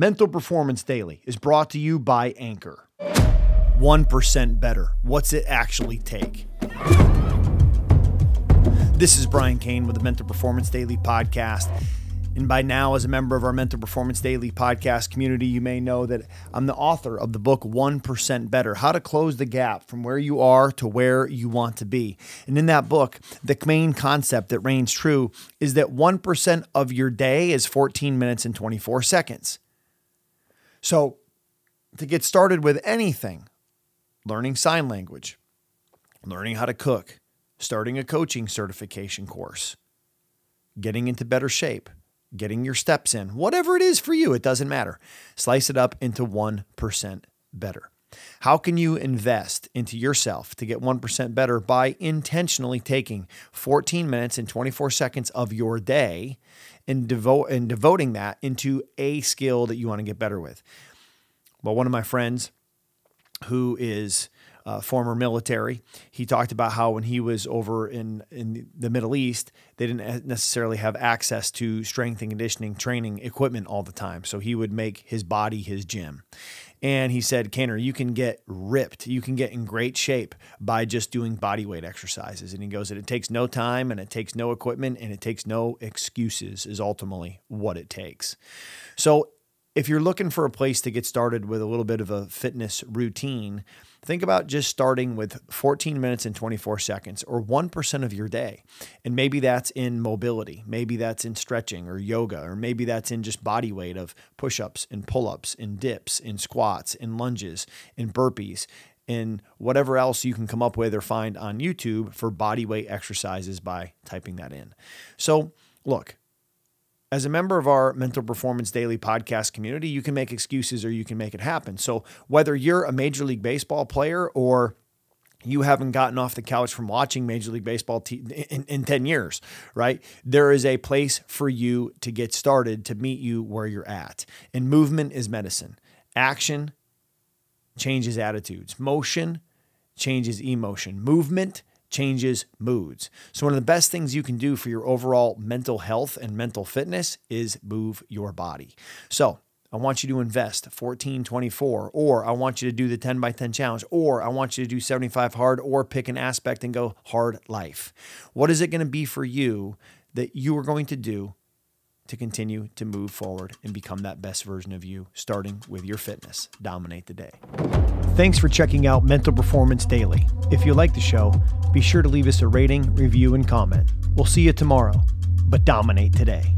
Mental Performance Daily is brought to you by Anchor. 1% better. What's it actually take? This is Brian Cain with the Mental Performance Daily podcast. And by now, as a member of our Mental Performance Daily podcast community, you may know that I'm the author of the book 1% Better How to Close the Gap from Where You Are to Where You Want to Be. And in that book, the main concept that reigns true is that 1% of your day is 14 minutes and 24 seconds. So, to get started with anything, learning sign language, learning how to cook, starting a coaching certification course, getting into better shape, getting your steps in, whatever it is for you, it doesn't matter. Slice it up into 1% better. How can you invest into yourself to get 1% better by intentionally taking 14 minutes and 24 seconds of your day and devote and devoting that into a skill that you want to get better with. Well, one of my friends who is uh, former military, he talked about how when he was over in in the Middle East, they didn't necessarily have access to strength and conditioning training equipment all the time. So he would make his body his gym. And he said, Kaner, you can get ripped. You can get in great shape by just doing body weight exercises. And he goes, it takes no time and it takes no equipment and it takes no excuses, is ultimately what it takes. So if you're looking for a place to get started with a little bit of a fitness routine, think about just starting with 14 minutes and 24 seconds or 1% of your day. And maybe that's in mobility, maybe that's in stretching or yoga, or maybe that's in just body weight of push ups and pull ups and dips and squats and lunges and burpees and whatever else you can come up with or find on YouTube for body weight exercises by typing that in. So, look, as a member of our Mental Performance Daily podcast community, you can make excuses or you can make it happen. So, whether you're a Major League Baseball player or you haven't gotten off the couch from watching Major League Baseball in, in 10 years, right? There is a place for you to get started to meet you where you're at. And movement is medicine. Action changes attitudes, motion changes emotion, movement changes moods. So, one of the best things you can do for your overall mental health and mental fitness is move your body. So, I want you to invest 1424, or I want you to do the 10 by 10 challenge, or I want you to do 75 hard, or pick an aspect and go hard life. What is it going to be for you that you are going to do to continue to move forward and become that best version of you, starting with your fitness? Dominate the day. Thanks for checking out Mental Performance Daily. If you like the show, be sure to leave us a rating, review, and comment. We'll see you tomorrow, but dominate today.